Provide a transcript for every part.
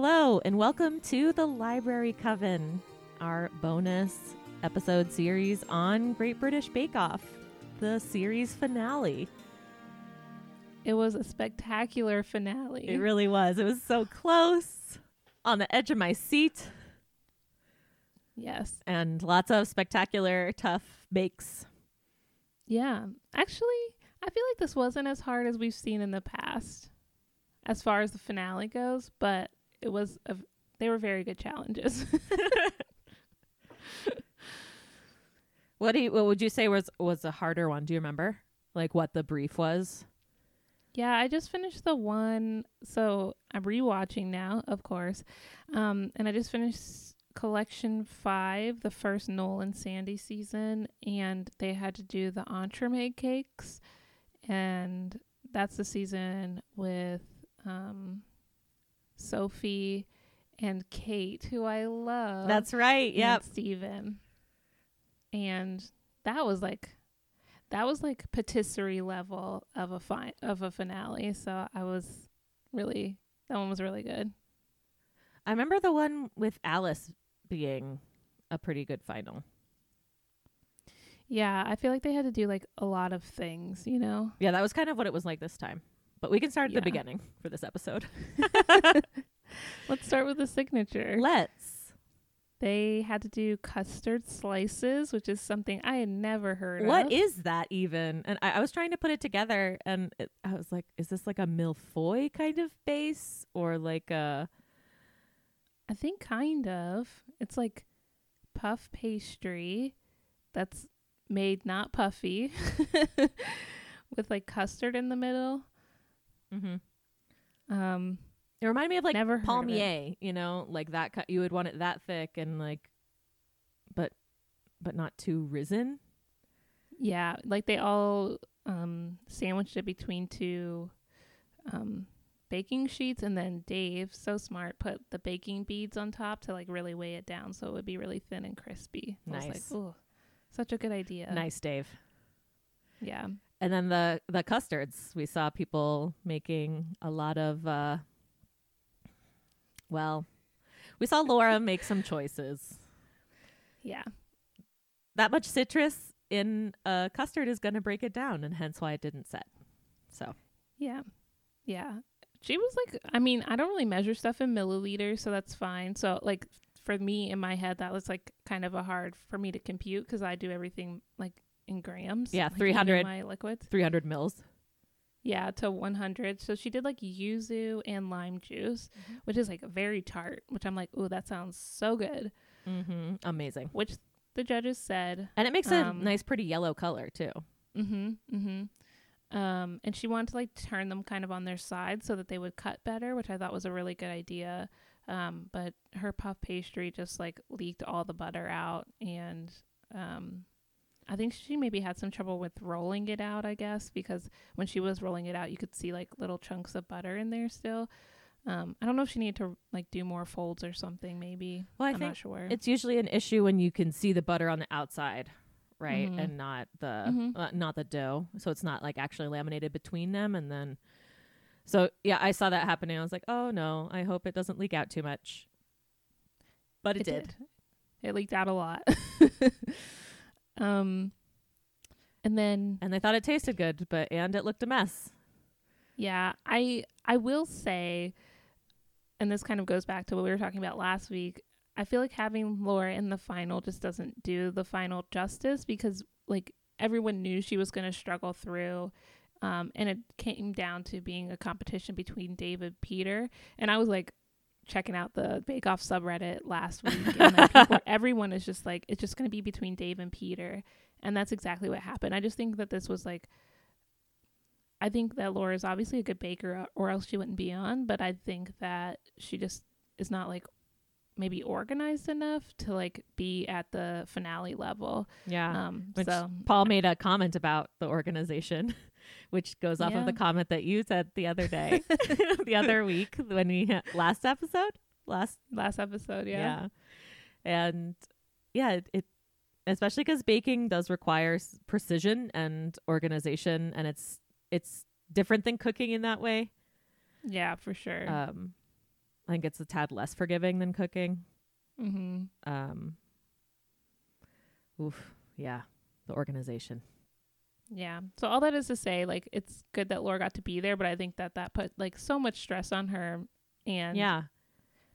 Hello, and welcome to the Library Coven, our bonus episode series on Great British Bake Off, the series finale. It was a spectacular finale. It really was. It was so close, on the edge of my seat, yes. and lots of spectacular, tough bakes. Yeah. Actually, I feel like this wasn't as hard as we've seen in the past as far as the finale goes, but it was a, they were very good challenges. What do you, what would you say was was a harder one? Do you remember? Like what the brief was? yeah, I just finished the one so I'm rewatching now, of course. Um and I just finished collection 5, the first Noel and Sandy season, and they had to do the entremet cakes and that's the season with um Sophie and Kate, who I love. That's right. and Yep. Steven. And that was like that was like patisserie level of a fi- of a finale. So I was really that one was really good. I remember the one with Alice being a pretty good final. Yeah, I feel like they had to do like a lot of things, you know. Yeah, that was kind of what it was like this time. But we can start at Yeah. the beginning for this episode. Let's start with the signature. Let's. They had to do custard slices, which is something I had never heard What of. is that even? And I, I was trying to put it together, and it, I was like, is this like a mille-feuille kind of base, or like a? I think kind of. It's like puff pastry that's made not puffy with like custard in the middle. Mm-hmm. Um It reminded me of like Never palmier, you know, like that. ki- You would want it that thick and like, but, but not too risen. yeah, like they all um sandwiched it between two um baking sheets and then Dave, so smart, put the baking beads on top to like really weigh it down so it would be really thin and crispy. I was like, Nice. "Ooh, such a good idea." Nice, Dave. Yeah. And then the the custards, we saw people making a lot of. uh Well, we saw Laura make some choices. Yeah. That much citrus in a custard is going to break it down, and hence why it didn't set. So Yeah. Yeah. She was like, I mean, I don't really measure stuff in milliliters, so that's fine. So, like, for me in my head, that was like kind of a hard for me to compute because I do everything like in grams. Yeah, like, 300. My liquids. 300 mils. Yeah, to 100. So she did like yuzu and lime juice, Mhm. which is like very tart, which I'm like, oh, that sounds so good. Mm-hmm. Amazing. Which the judges said, And it makes a Um, nice, pretty yellow color too. mm-hmm, mm-hmm. Um, and she wanted to like turn them kind of on their side so that they would cut better, which I thought was a really good idea. Um, but her puff pastry just like leaked all the butter out, and um, I think she maybe had some trouble with rolling it out. I guess because when she was rolling it out, you could see like little chunks of butter in there still. Um, I don't know if she needed to like do more folds or something. Maybe Well, I I'm think not sure. It's usually an issue when you can see the butter on the outside, right, Mhm. and not the Mhm. uh, not the dough. So it's not like actually laminated between them, and then. So yeah, I saw that happening. I was like, oh no, I hope it doesn't leak out too much. But it, did. It leaked out a lot. um, and then and they thought it tasted good, but and it looked a mess. yeah, I I will say, and this kind of goes back to what we were talking about last week. I feel like having Laura in the final just doesn't do the final justice because like everyone knew she was going to struggle through. Um, and it came down to being a competition between David Peter, and I was like checking out the Bake Off subreddit last week, and like, people, everyone is just like it's just going to be between Dave and Peter, and that's exactly what happened. I just think that this was like, I think that Laura is obviously a good baker, or else she wouldn't be on, but I think that she just is not like maybe organized enough to like be at the finale level. Yeah. Um, Which so Paul made a comment about the organization, which goes off Yeah. of the comment that you said the other day, the other week when we last episode, last last episode, yeah. And yeah, it, it especially because baking does require precision and organization, and it's it's different than cooking in that way. Yeah, for sure. Um, I think it's a tad less forgiving than cooking. Mm-hmm. Um, oof, yeah, the organization. Yeah. So all that is to say, like, it's good that Laura got to be there, but I think that that put like so much stress on her, and yeah,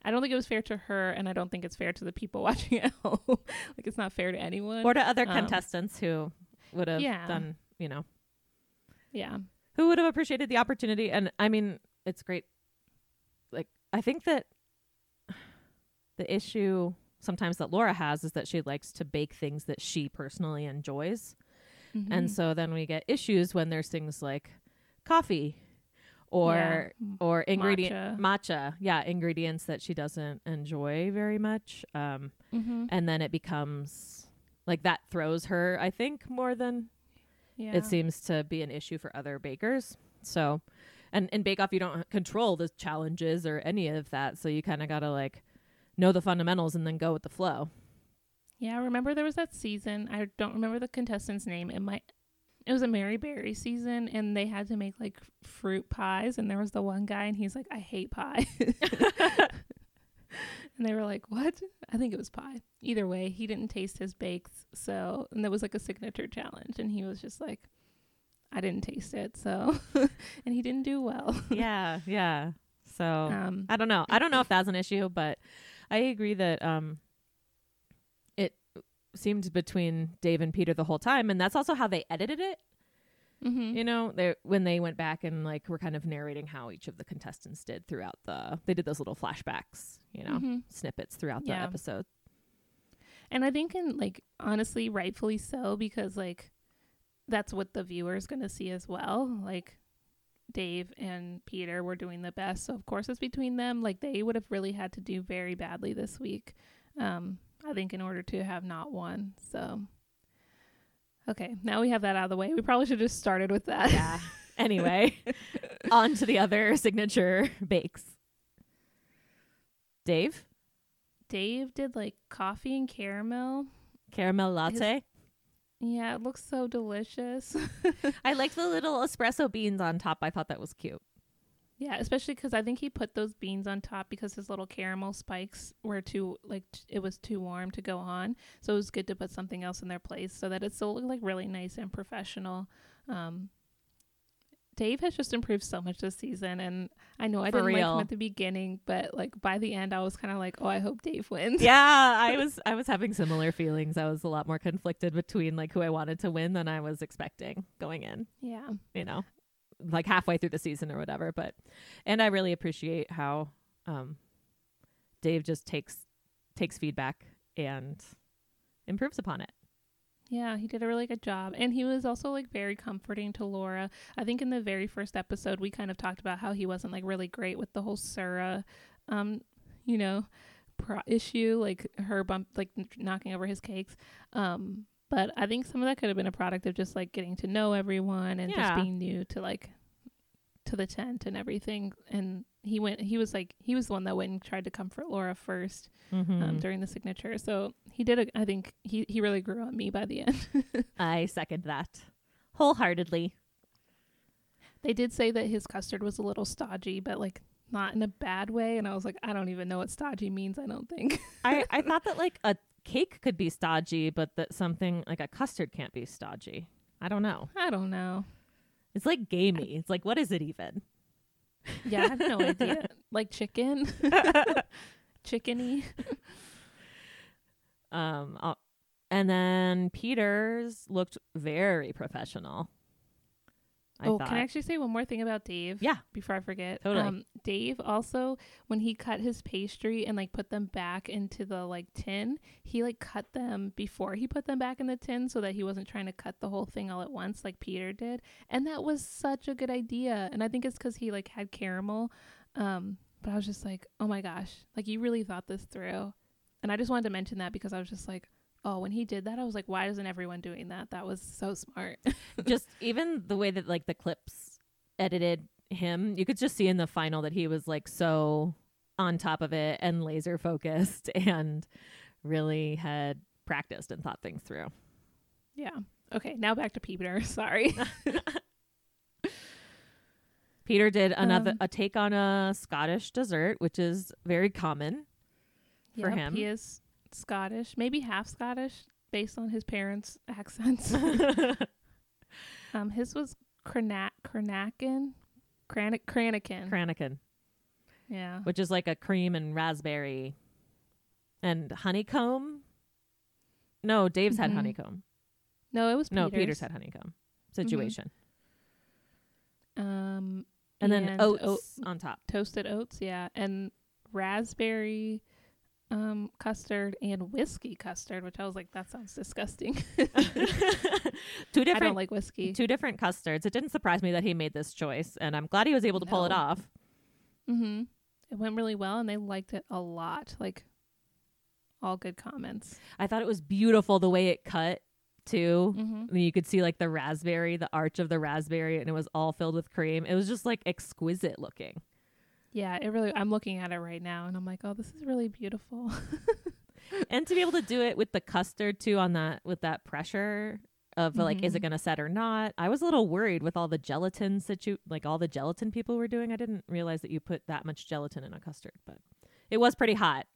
I don't think it was fair to her, and I don't think it's fair to the people watching at home. like, it's not fair to anyone. or to other Um, contestants who would have yeah. done, you know, yeah. who would have appreciated the opportunity. And I mean, it's great. Like, I think that the issue sometimes that Laura has is that she likes to bake things that she personally enjoys. Mhm. And so then we get issues when there's things like coffee or Yeah. or ingredient Matcha. matcha. Yeah, ingredients that she doesn't enjoy very much. Um Mhm. and then it becomes like that throws her, I think, more than Yeah. it seems to be an issue for other bakers. So and in Bake Off you don't control the challenges or any of that. So you kind of got to like know the fundamentals and then go with the flow. Yeah, I remember there was that season. I don't remember the contestant's name. It might it was a Mary Berry season and they had to make like fruit pies and there was the one guy and he's like, I hate pie. and they were like, What? I think it was pie. Either way, he didn't taste his bakes, so and there was like a signature challenge and he was just like I didn't taste it, so and he didn't do well. yeah, yeah. So Um I don't know. I don't know if that's an issue, but I agree that um seemed between Dave and Peter the whole time and that's also how they edited it. mhm. You know, they when they went back and like were kind of narrating how each of the contestants did throughout the they did those little flashbacks, you know, Mhm. snippets throughout the episode. And I think in like honestly rightfully so because like that's what the viewer's going to see as well. Like Dave and Peter were doing the best, so of course it's between them. Like they would have really had to do very badly this week. Um I think in order to have not won. So Okay, now we have that out of the way. We probably should have just started with that. Yeah. anyway, on to the other signature bakes. Dave, Dave did like coffee and caramel. caramel latte. Yeah, it looks so delicious. I liked the little espresso beans on top. I thought that was cute. Yeah, especially because I think he put those beans on top because his little caramel spikes were too like t- it was too warm to go on. So it was good to put something else in their place so that it still looked like really nice and professional. Um, Dave has just improved so much this season, and I know I For didn't like him at the beginning, but like by the end, I was kind of like, oh, I hope Dave wins. yeah, I was I was having similar feelings. I was a lot more conflicted between like who I wanted to win than I was expecting going in, yeah, you know. Like halfway through the season or whatever, but and I really appreciate how um Dave just takes takes feedback and improves upon it. Yeah, he did a really good job. And he was also like very comforting to Laura. I think in the very first episode we kind of talked about how he wasn't like really great with the whole Sura um, you know, pro- issue like her bump like knocking over his cakes. Um but I think some of that could have been a product of just like getting to know everyone and Yeah. just being new to like to the tent and everything. And he went he was like he was the one that went and tried to comfort Laura first Mm-hmm. um, during the signature. So he did. A, I think he he really grew on me by the end. I second that wholeheartedly. they did say that his custard was a little stodgy, but like not in a bad way. And I was like, I don't even know what stodgy means. I don't think. I, I thought that like a cake could be stodgy, but that something like a custard can't be stodgy. I don't know. I don't know. It's like gamey. It's like what is it even? Yeah, I have no idea. Like chicken, chickeny. Um, uh, and then Peter's looked very professional. I oh, thought. can I actually say one more thing about Dave? Yeah. Before I forget. Totally. Um, Dave also, when he cut his pastry and like put them back into the like tin, he like cut them before he put them back in the tin so that he wasn't trying to cut the whole thing all at once like Peter did. And that was such a good idea. And I think it's because he like had caramel. Um, but I was just like, oh my gosh, like you really thought this through. And I just wanted to mention that because I was just like, oh, when he did that, I was like, why isn't everyone doing that? That was so smart. just even the way that like the clips edited him, you could just see in the final that he was like so on top of it and laser focused and really had practiced and thought things through. Yeah. Okay, now back to Peter. Sorry. Peter did another Um, a take on a Scottish dessert, which is very common. For Yep, him. he is Scottish, maybe half Scottish, based on his parents' accents. um, his was Crana- Cranachan, Cran- Cranachan. Cranachan, yeah, which is like a cream and raspberry and honeycomb. No, Dave's had Mhm. honeycomb. no, it was No, Peter's. Peter's had honeycomb situation. Um, And then And oats oat- on top. toasted oats, yeah, and raspberry um custard and whiskey custard, which I was like, that sounds disgusting. two I different don't like whiskey. two different custards. It didn't surprise me that he made this choice, and I'm glad he was able to pull it off. Mm-hmm. It went really well, and they liked it a lot. Like, all good comments. I thought it was beautiful the way it cut too. Mm-hmm. And you could see like the raspberry, the arch of the raspberry, and it was all filled with cream. It was just like exquisite looking. Yeah, it really. I'm looking at it right now, and I'm like, oh, this is really beautiful. and to be able to do it with the custard too on that with that pressure of like is it Mhm. going to set or not i was a little worried with all the gelatin situ like all the gelatin people were doing i didn't realize that you put that much gelatin in a custard but it was pretty hot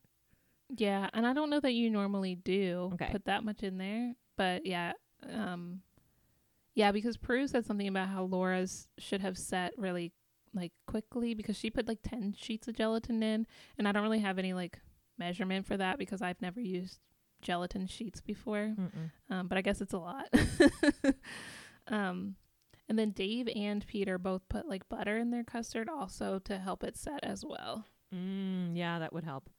yeah, and I don't know that you normally do Okay. put that much in there, but yeah, um, yeah, because Prue said something about how Laura's should have set really like quickly because she put like ten sheets of gelatin in, and I don't really have any like measurement for that because I've never used gelatin sheets before. Um, but I guess it's a lot. um, and then Dave and Peter both put like butter in their custard also to help it set as well. mm, yeah that would help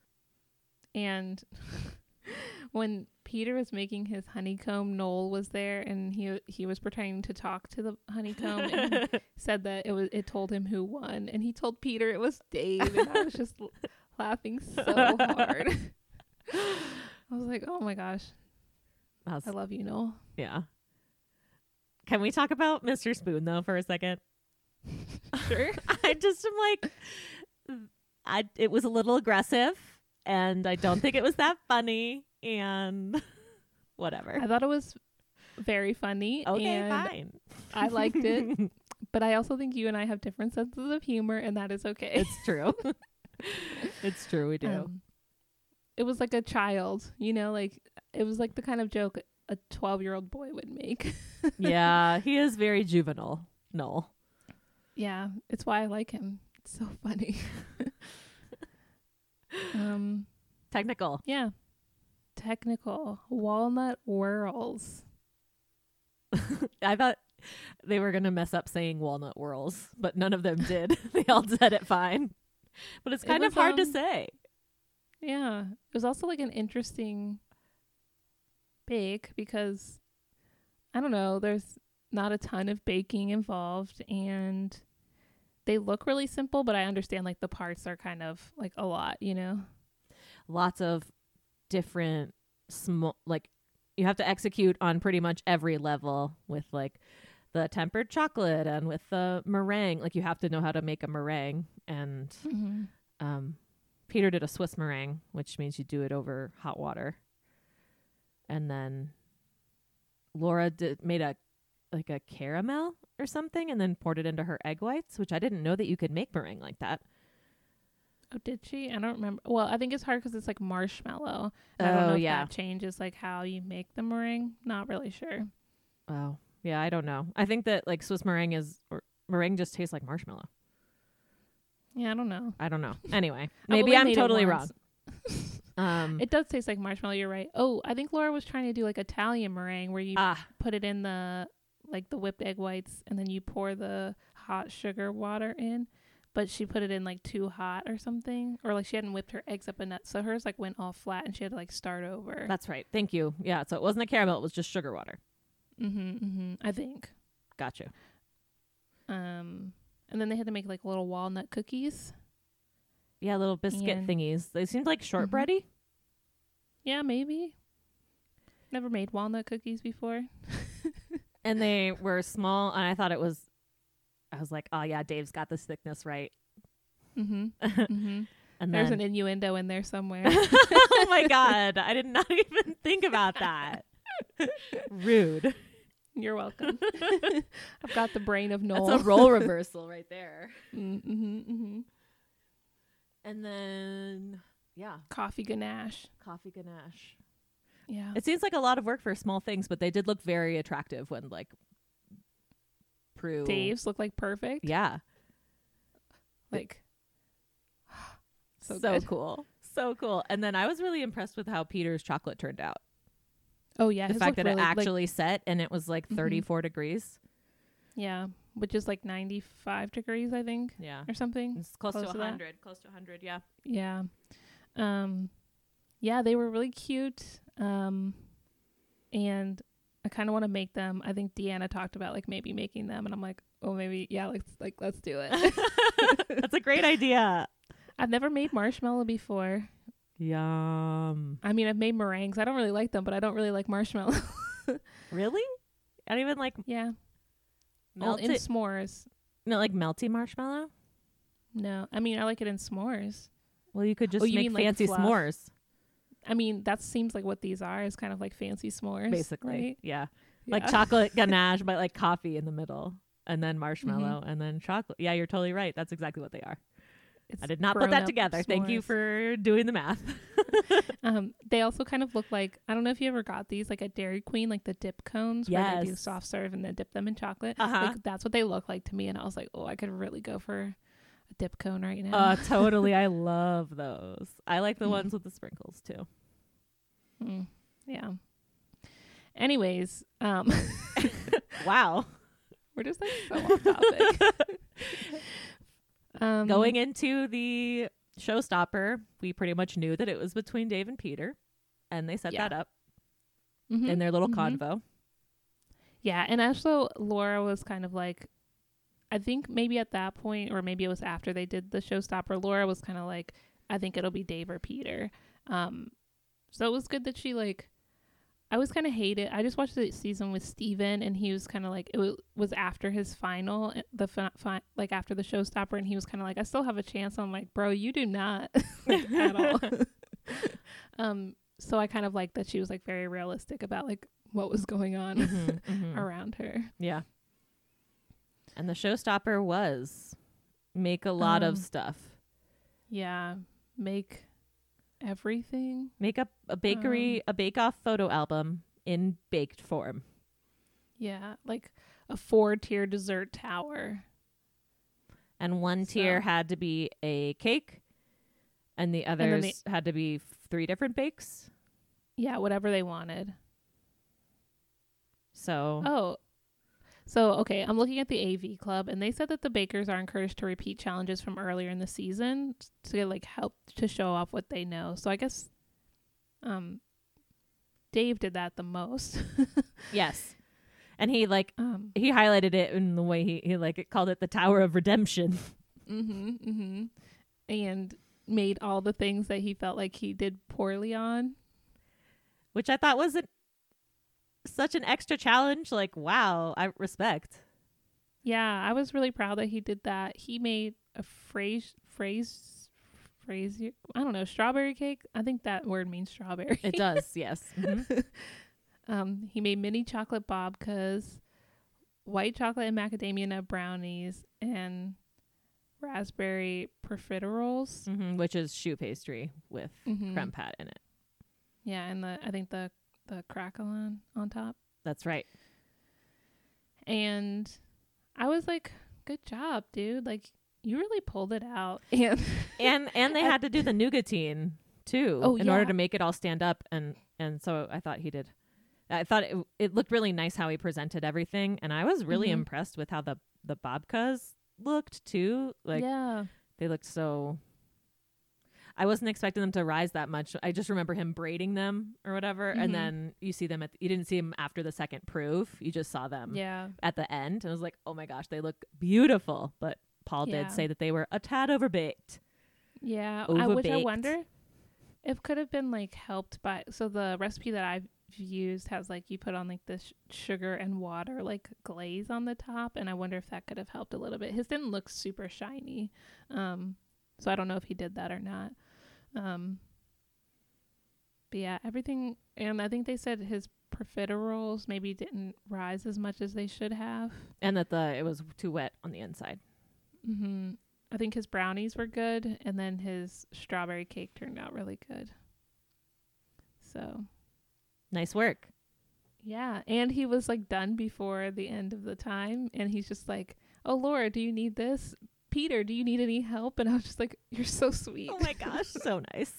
And when Peter was making his honeycomb, Noel was there and he he was pretending to talk to the honeycomb and said that it was it told him who won and he told Peter it was Dave and I was just laughing so hard. I was like, "Oh my gosh, That's- I love you, Noel." yeah can we talk about mr spoon though for a second Sure. i just am like i it was a little aggressive and i don't think it was that funny and whatever I thought it was very funny. okay and fine I liked it, but I also think you and I have different senses of humor, and that is okay. It's true. it's true. We do. Um, it was like a child, you know, like it was like the kind of joke a twelve-year-old boy would make. yeah, he is very juvenile. No. yeah, it's why I like him. It's so funny. Um, Technical. yeah, technical walnut whirls. I thought they were going to mess up saying walnut whirls, but none of them did. they all said it fine. But it's It kind of was, hard to um, say. Yeah, it was also like an interesting bake because I don't know, there's not a ton of baking involved and they look really simple, but I understand like the parts are kind of like a lot, you know. Lots of different small like you have to execute on pretty much every level with like the tempered chocolate and with the meringue. Like you have to know how to make a meringue and Mm-hmm. um, Peter did a Swiss meringue, which means you do it over hot water. And then Laura did, made a like a caramel or something, and then poured it into her egg whites, which I didn't know that you could make meringue like that. Oh, did she? I don't remember. Well, I think it's hard because it's like marshmallow. And I don't Oh, know if yeah. that changes like how you make the meringue. Not really sure. Oh, yeah, I don't know. I think that like Swiss meringue is or meringue just tastes like marshmallow. Yeah, I don't know. I don't know. Anyway, Oh, maybe I'm totally wrong. Um, It does taste like marshmallow. You're right. Oh, I think Laura was trying to do like Italian meringue where you ah, put it in the like the whipped egg whites and then you pour the hot sugar water in. But she put it in like too hot or something, or like she hadn't whipped her eggs up enough, so hers like went all flat and she had to like start over. that's right. Thank you. Yeah, so it wasn't a caramel; it was just sugar water. mm-hmm, mm-hmm. I think. Gotcha. Um, and then they had to make like little walnut cookies. Yeah, little biscuit And- thingies. They seemed like shortbready. Yeah, maybe. Never made walnut cookies before. and they were small and i thought it was i was like oh yeah dave's got this thickness right Mm-hmm. mm-hmm. and There's then an innuendo in there somewhere. oh my god i did not even think about that rude You're welcome. I've got the brain of Noel. That's a role reversal right there. mm-hmm, mm-hmm. And then, yeah, Coffee ganache. coffee ganache. Yeah. It seems like a lot of work for small things, but they did look very attractive when like Prue. Dave's look like perfect. Yeah. Like So, so, cool. So cool. And then I was really impressed with how Peter's chocolate turned out. Oh yeah. the fact that really, it like- actually set and it was like Mhm. 34 degrees. yeah, which is like 95 degrees, I think, Yeah. or something. It's close, Close to to that? 100. Close to 100, yeah. Yeah. Um yeah, they were really cute. Um and I kind of want to make them. I think Deanna talked about like maybe making them and I'm like, "Oh, maybe yeah, let's like let's do it." That's a great idea. I've never made marshmallow before. Yum. I mean, I've made meringues. I don't really like them, but I don't really like marshmallow. Really? I don't even like yeah. Well, in s'mores. no, like melty marshmallow. No. I mean, I like it in s'mores. Well, you could just Oh, make mean, like, fancy fluff? s'mores, I mean, that seems like what these are is kind of like fancy s'mores. basically. right? Yeah. Like chocolate ganache, but like coffee in the middle, and then Mm-hmm. marshmallow, and then chocolate. Yeah, you're totally right. That's exactly what they are. It's I did not put that together. Thank you for doing the math. Um, they also kind of look like I don't know if you ever got these like at Dairy Queen, like the dip cones where they do soft serve and then dip them in chocolate. Uh-huh. Like that's what they look like to me, and I was like, oh, I could really go for a dip cone right now. Uh, totally. I love those. I like the Mm. ones with the sprinkles too. Mm, yeah. Anyways, um, Wow. we're just like so off topic. um, Going into the showstopper, we pretty much knew that it was between Dave and Peter, and they set Yeah. that up mhm, in their little mhm. convo. Yeah, and also Laura was kind of like, I think maybe at that point, or maybe it was after they did the showstopper. Laura was kind of like, I think it'll be Dave or Peter. Um, so it was good that she like. I was kind of hate it. I just watched the season with Steven and he was kind of like it was, was after his final, eh, the fi- fi- like after the showstopper, and he was kind of like, I still have a chance. I'm like, bro, you do not like, at all. um, so I kind of like that she was like very realistic about like what was going on Mhm, mhm. around her. Yeah. And the showstopper was make a lot Um, of stuff. Yeah, make everything. Make up a bakery, um, a bake off photo album in baked form. Yeah, like a four tier dessert tower. And one tier had to be a cake, and the others the- had to be three different bakes. Yeah, whatever they wanted. So Oh. So, okay, I'm looking at the AV club and they said that the bakers are encouraged to repeat challenges from earlier in the season to like help to show off what they know. So, I guess um Dave did that the most. yes, and he like um he highlighted it in the way he, he like it called it the Tower of Redemption. mhm mhm and made all the things that he felt like he did poorly on. which I thought was not such an extra challenge. Like, wow, I respect. Yeah, I was really proud that he did that. He made a phrase phrase phrase I don't know, strawberry cake. I think that word means strawberry. It does, yes. Mhm. um he made mini chocolate babkas, white chocolate and macadamia nut brownies and raspberry profiteroles. Mhm, Which is choux pastry with Mhm. creme pat in it. Yeah, and the I think the the crackle on on top. That's right. And I was like, "Good job, dude! Like you really pulled it out." And And and they had to do the nougatine too Oh, in order to make it all stand up and and so I thought he did. I thought it, it looked really nice how he presented everything and I was really Mhm. impressed with how the the babkas looked too. Like yeah, they looked so I wasn't expecting them to rise that much. I just remember him braiding them or whatever, Mhm. and then you see them at you didn't see them after the second proof. You just saw them yeah, at the end, and I was like, oh my gosh, they look beautiful. But Paul Yeah. did say that they were a tad overbaked. yeah. I which I wonder if could have been like helped by. So the recipe that I've used has like you put on like this sugar and water like glaze on the top, and I wonder if that could have helped a little bit. His didn't look super shiny, um, so I don't know if he did that or not. Um, but yeah, everything, and I think they said his profiteroles maybe didn't rise as much as they should have. And that the it was too wet on the inside. Mm-hmm. I think his brownies were good, and then his strawberry cake turned out really good. So Nice work. yeah, and he was like done before the end of the time, and he's just like, "Oh Laura, do you need this? Peter, do you need any help?" And I was just like, "You're so sweet." Oh my gosh, so nice.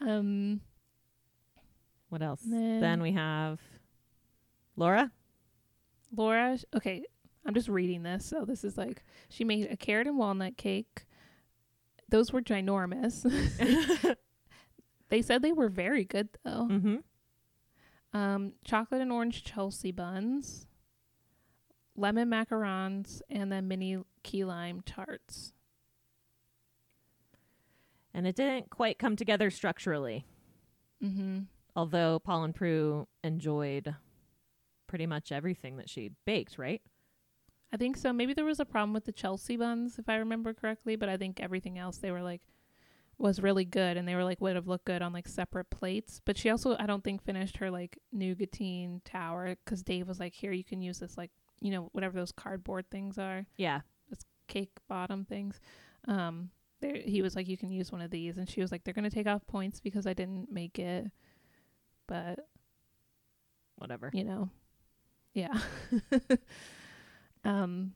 um. What else? Then- Then we have Laura. Laura, okay, I'm just reading this. So this is like she made a carrot and walnut cake. Those were ginormous. they said they were very good though. mm-hmm. Um, chocolate and orange Chelsea buns, lemon macarons, and then mini key lime tarts. And it didn't quite come together structurally. Mm-hmm. Although Paul and Prue enjoyed pretty much everything that she baked, right? I think so. Maybe there was a problem with the Chelsea buns, if I remember correctly, but I think everything else they were like was really good, and they were like would have looked good on like separate plates. But she also, I don't think, finished her like nougatine tower because Dave was like, "Here, you can use this like you know whatever those cardboard things are, Yeah. Cake bottom things." Um, there, he was like, "You can use one of these," and she was like, "They're gonna take off points because I didn't make it." But Whatever. you know yeah um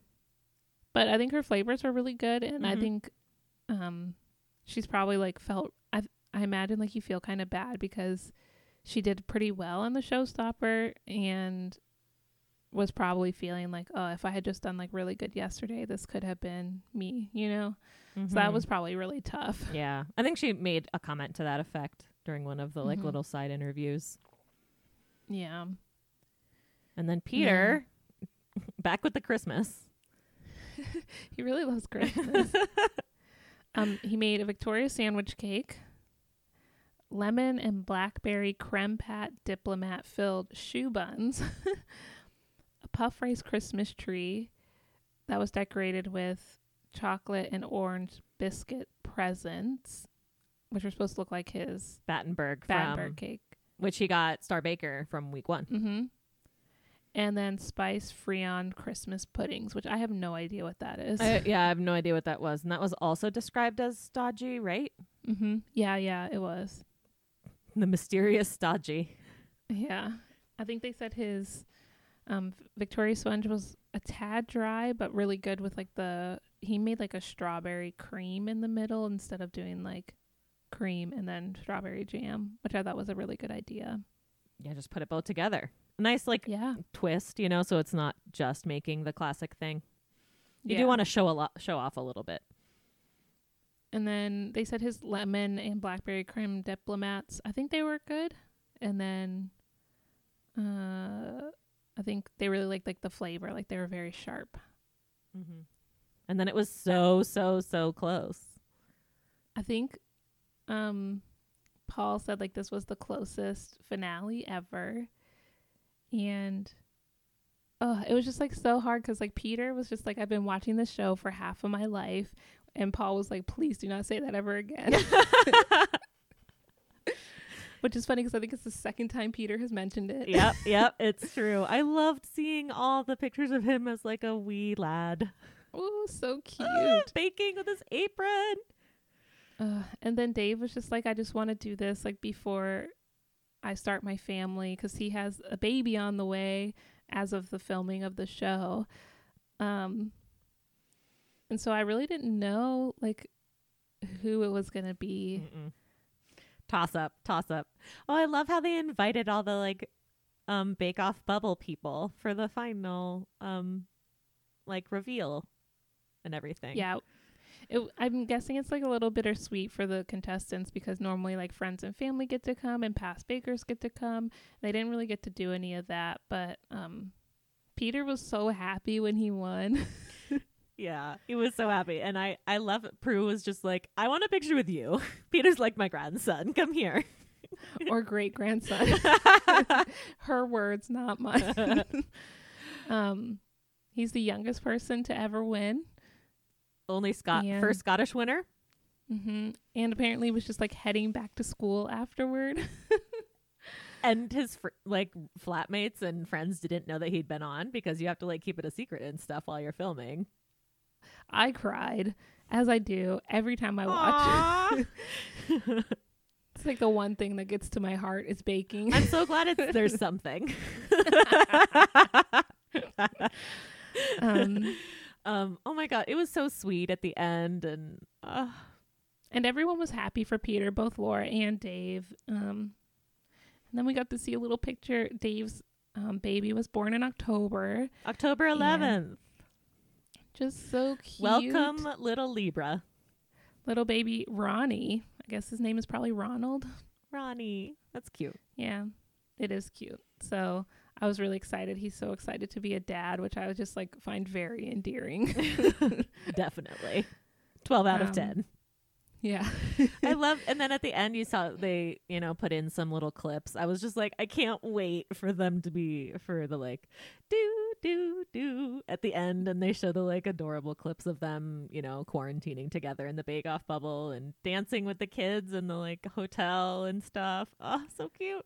but i think her flavors are really good and i Mhm. think um she's probably like felt i i imagine like you feel kind of bad because she did pretty well on the showstopper and was probably feeling like oh if i had just done like really good yesterday this could have been me you know so that was probably really tough Yeah. I think she made a comment to that effect during one of the like Mhm. little side interviews. yeah And then Peter back with the Christmas. he really loves christmas Um, he made a Victoria sandwich cake, lemon and blackberry creme pat diplomat filled choux buns, puff rice Christmas tree that was decorated with chocolate and orange biscuit presents, which were supposed to look like his Battenberg from cake. which he got Star Baker from week one. Mm-hmm. And then spice Freon Christmas puddings, which I have no idea what that is. I, yeah, I have no idea what that was. And that was also described as stodgy, right? mm-hmm. Yeah, yeah, it was. The mysterious stodgy. Yeah. I think they said his um Victoria sponge was a tad dry but really good with like the he made like a strawberry cream in the middle instead of doing like cream and then strawberry jam, which I thought was a really good idea. Yeah, just put it both together. Nice like Yeah. twist, you know, so it's not just making the classic thing. You yeah. do want to show a lot, show off a little bit. And then they said his lemon and blackberry cream diplomats, I think they were good. And then uh I think they really liked like the flavor, like they were very sharp. Mm-hmm. And then it was so, so, so close. I think um Paul said like this was the closest finale ever. And oh, it was just like so hard cuz like Peter was just like I've been watching this show for half of my life and Paul was like please do not say that ever again. Which is funny cuz I think it's the second time Peter has mentioned it. yep, yep, it's true. I loved seeing all the pictures of him as like a wee lad. Oh, so cute. Ah, baking with his apron. Uh, and then Dave was just like, I just want to do this like before I start my family because he has a baby on the way as of the filming of the show. Um, and so I really didn't know like who it was gonna be. Mm-mm. Toss up, toss up. Oh, I love how they invited all the like um Bake Off bubble people for the final um like reveal and everything. Yeah. It, I'm guessing it's like a little bittersweet for the contestants because normally like friends and family get to come and past bakers get to come. They didn't really get to do any of that, but um Peter was so happy when he won. Yeah, he was so happy, and I I love it. Prue was just like, I want a picture with you. Peter's like my grandson. Come here. or great grandson. Her words, not mine. um, he's the youngest person to ever win. Only Scott, And- first Scottish winner. hmm And apparently was just like heading back to school afterward. and his fr- like flatmates and friends didn't know that he'd been on because you have to like keep it a secret and stuff while you're filming. I cried as I do every time I watch. It. it's like the one thing that gets to my heart is baking. I'm so glad it's there's something. um, um oh my god, it was so sweet at the end and uh, and everyone was happy for Peter, both Laura and Dave. Um, and then we got to see a little picture. Dave's um, baby was born in October. October 11th. Just so cute. Welcome little Libra. Little baby Ronnie. I guess his name is probably Ronald. Ronnie. That's cute. Yeah, it is cute. So I was really excited. He's so excited to be a dad, which I would just like find very endearing. Definitely. 12 out of Um, 10. yeah. I love and then at the end you saw they, you know, put in some little clips. I was just like I can't wait for them to be for the like do do do at the end and they show the like adorable clips of them, you know, quarantining together in the bake off bubble and dancing with the kids in the like hotel and stuff. Oh, so cute.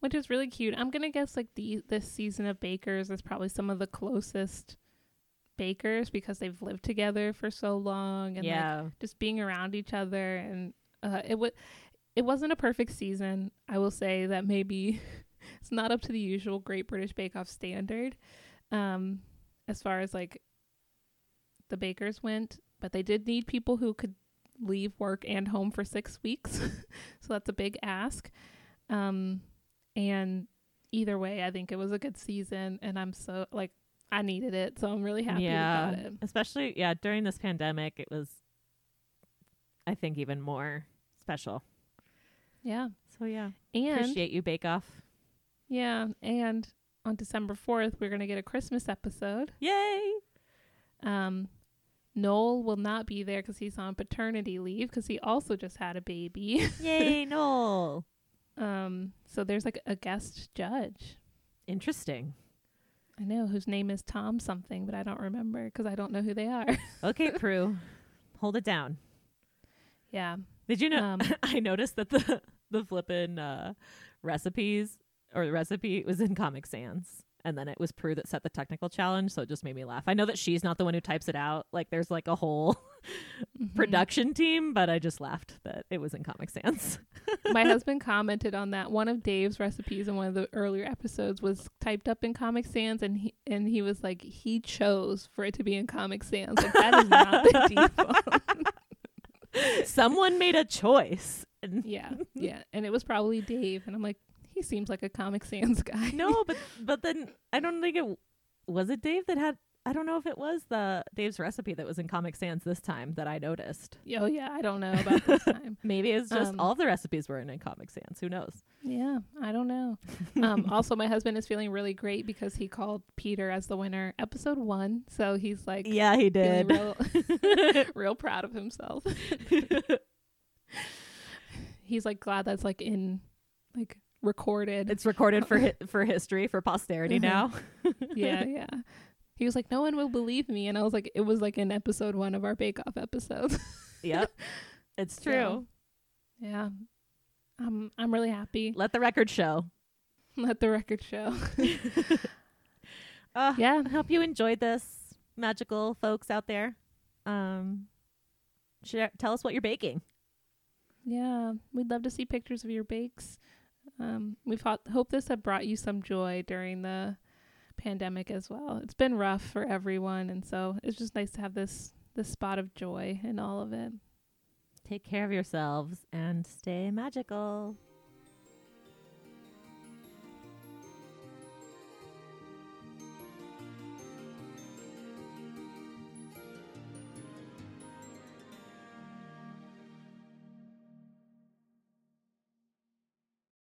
which is really cute. I'm gonna guess like the this season of Bakers is probably some of the closest bakers because they've lived together for so long and like yeah. just being around each other and uh, it would it wasn't a perfect season. I will say that maybe it's not up to the usual Great British Bake Off standard, um, as far as like the bakers went. But they did need people who could leave work and home for six weeks, so that's a big ask. Um, and either way, I think it was a good season, and I'm so like I needed it, so I'm really happy yeah. about it. Especially yeah, during this pandemic it was I think even more special. Yeah, So yeah. and Appreciate you Bake Off. Yeah, and on December 4th, we're going to get a Christmas episode. Yay! Um, Noel will not be there because he's on paternity leave because he also just had a baby. Yay, Noel. um, so there's like a guest judge. Interesting. I know whose name is Tom something, but I don't remember because I don't know who they are. Okay, Prue. Hold it down. yeah. Did you know Um, I noticed that the the flippin' uh, recipes or the recipe was in Comic Sans. And then it was Prue that set the technical challenge, so it just made me laugh. I know that she's not the one who types it out. Like there's like a whole Mhm. production team, but I just laughed that it was in Comic Sans. My husband commented on that. One of Dave's recipes in one of the earlier episodes was typed up in Comic Sans, and he and he was like, he chose for it to be in Comic Sans. Like that is not the default. Someone made a choice. And yeah, yeah, and it was probably Dave, and I'm like, he seems like a Comic Sans guy. no, but but then I don't think it was it Dave that had I don't know if it was the Dave's recipe that was in Comic Sans this time that I noticed. oh yeah, I don't know about this time. Maybe it's just Um, all the recipes were in, in Comic Sans. Who knows? Yeah, I don't know. Um, also, my husband is feeling really great because he called Peter as the winner, episode one. So he's like, Yeah, he did. real, real proud of himself. he's like glad that's like in like recorded. it's recorded for hi- for history for posterity now. yeah, yeah. He was like, no one will believe me, and I was like, it was like in episode one of our Bake Off episodes. yep, it's So, true. yeah, I'm I'm really happy. Let the record show. Let the record show. Uh, yeah, I hope you enjoyed this, magical folks out there. Um, share, tell us what you're baking. yeah. We'd love to see pictures of your bakes. Um, we hope this had brought you some joy during the pandemic as well. It's been rough for everyone, and so it's just nice to have this this spot of joy in all of it. Take care of yourselves and stay magical.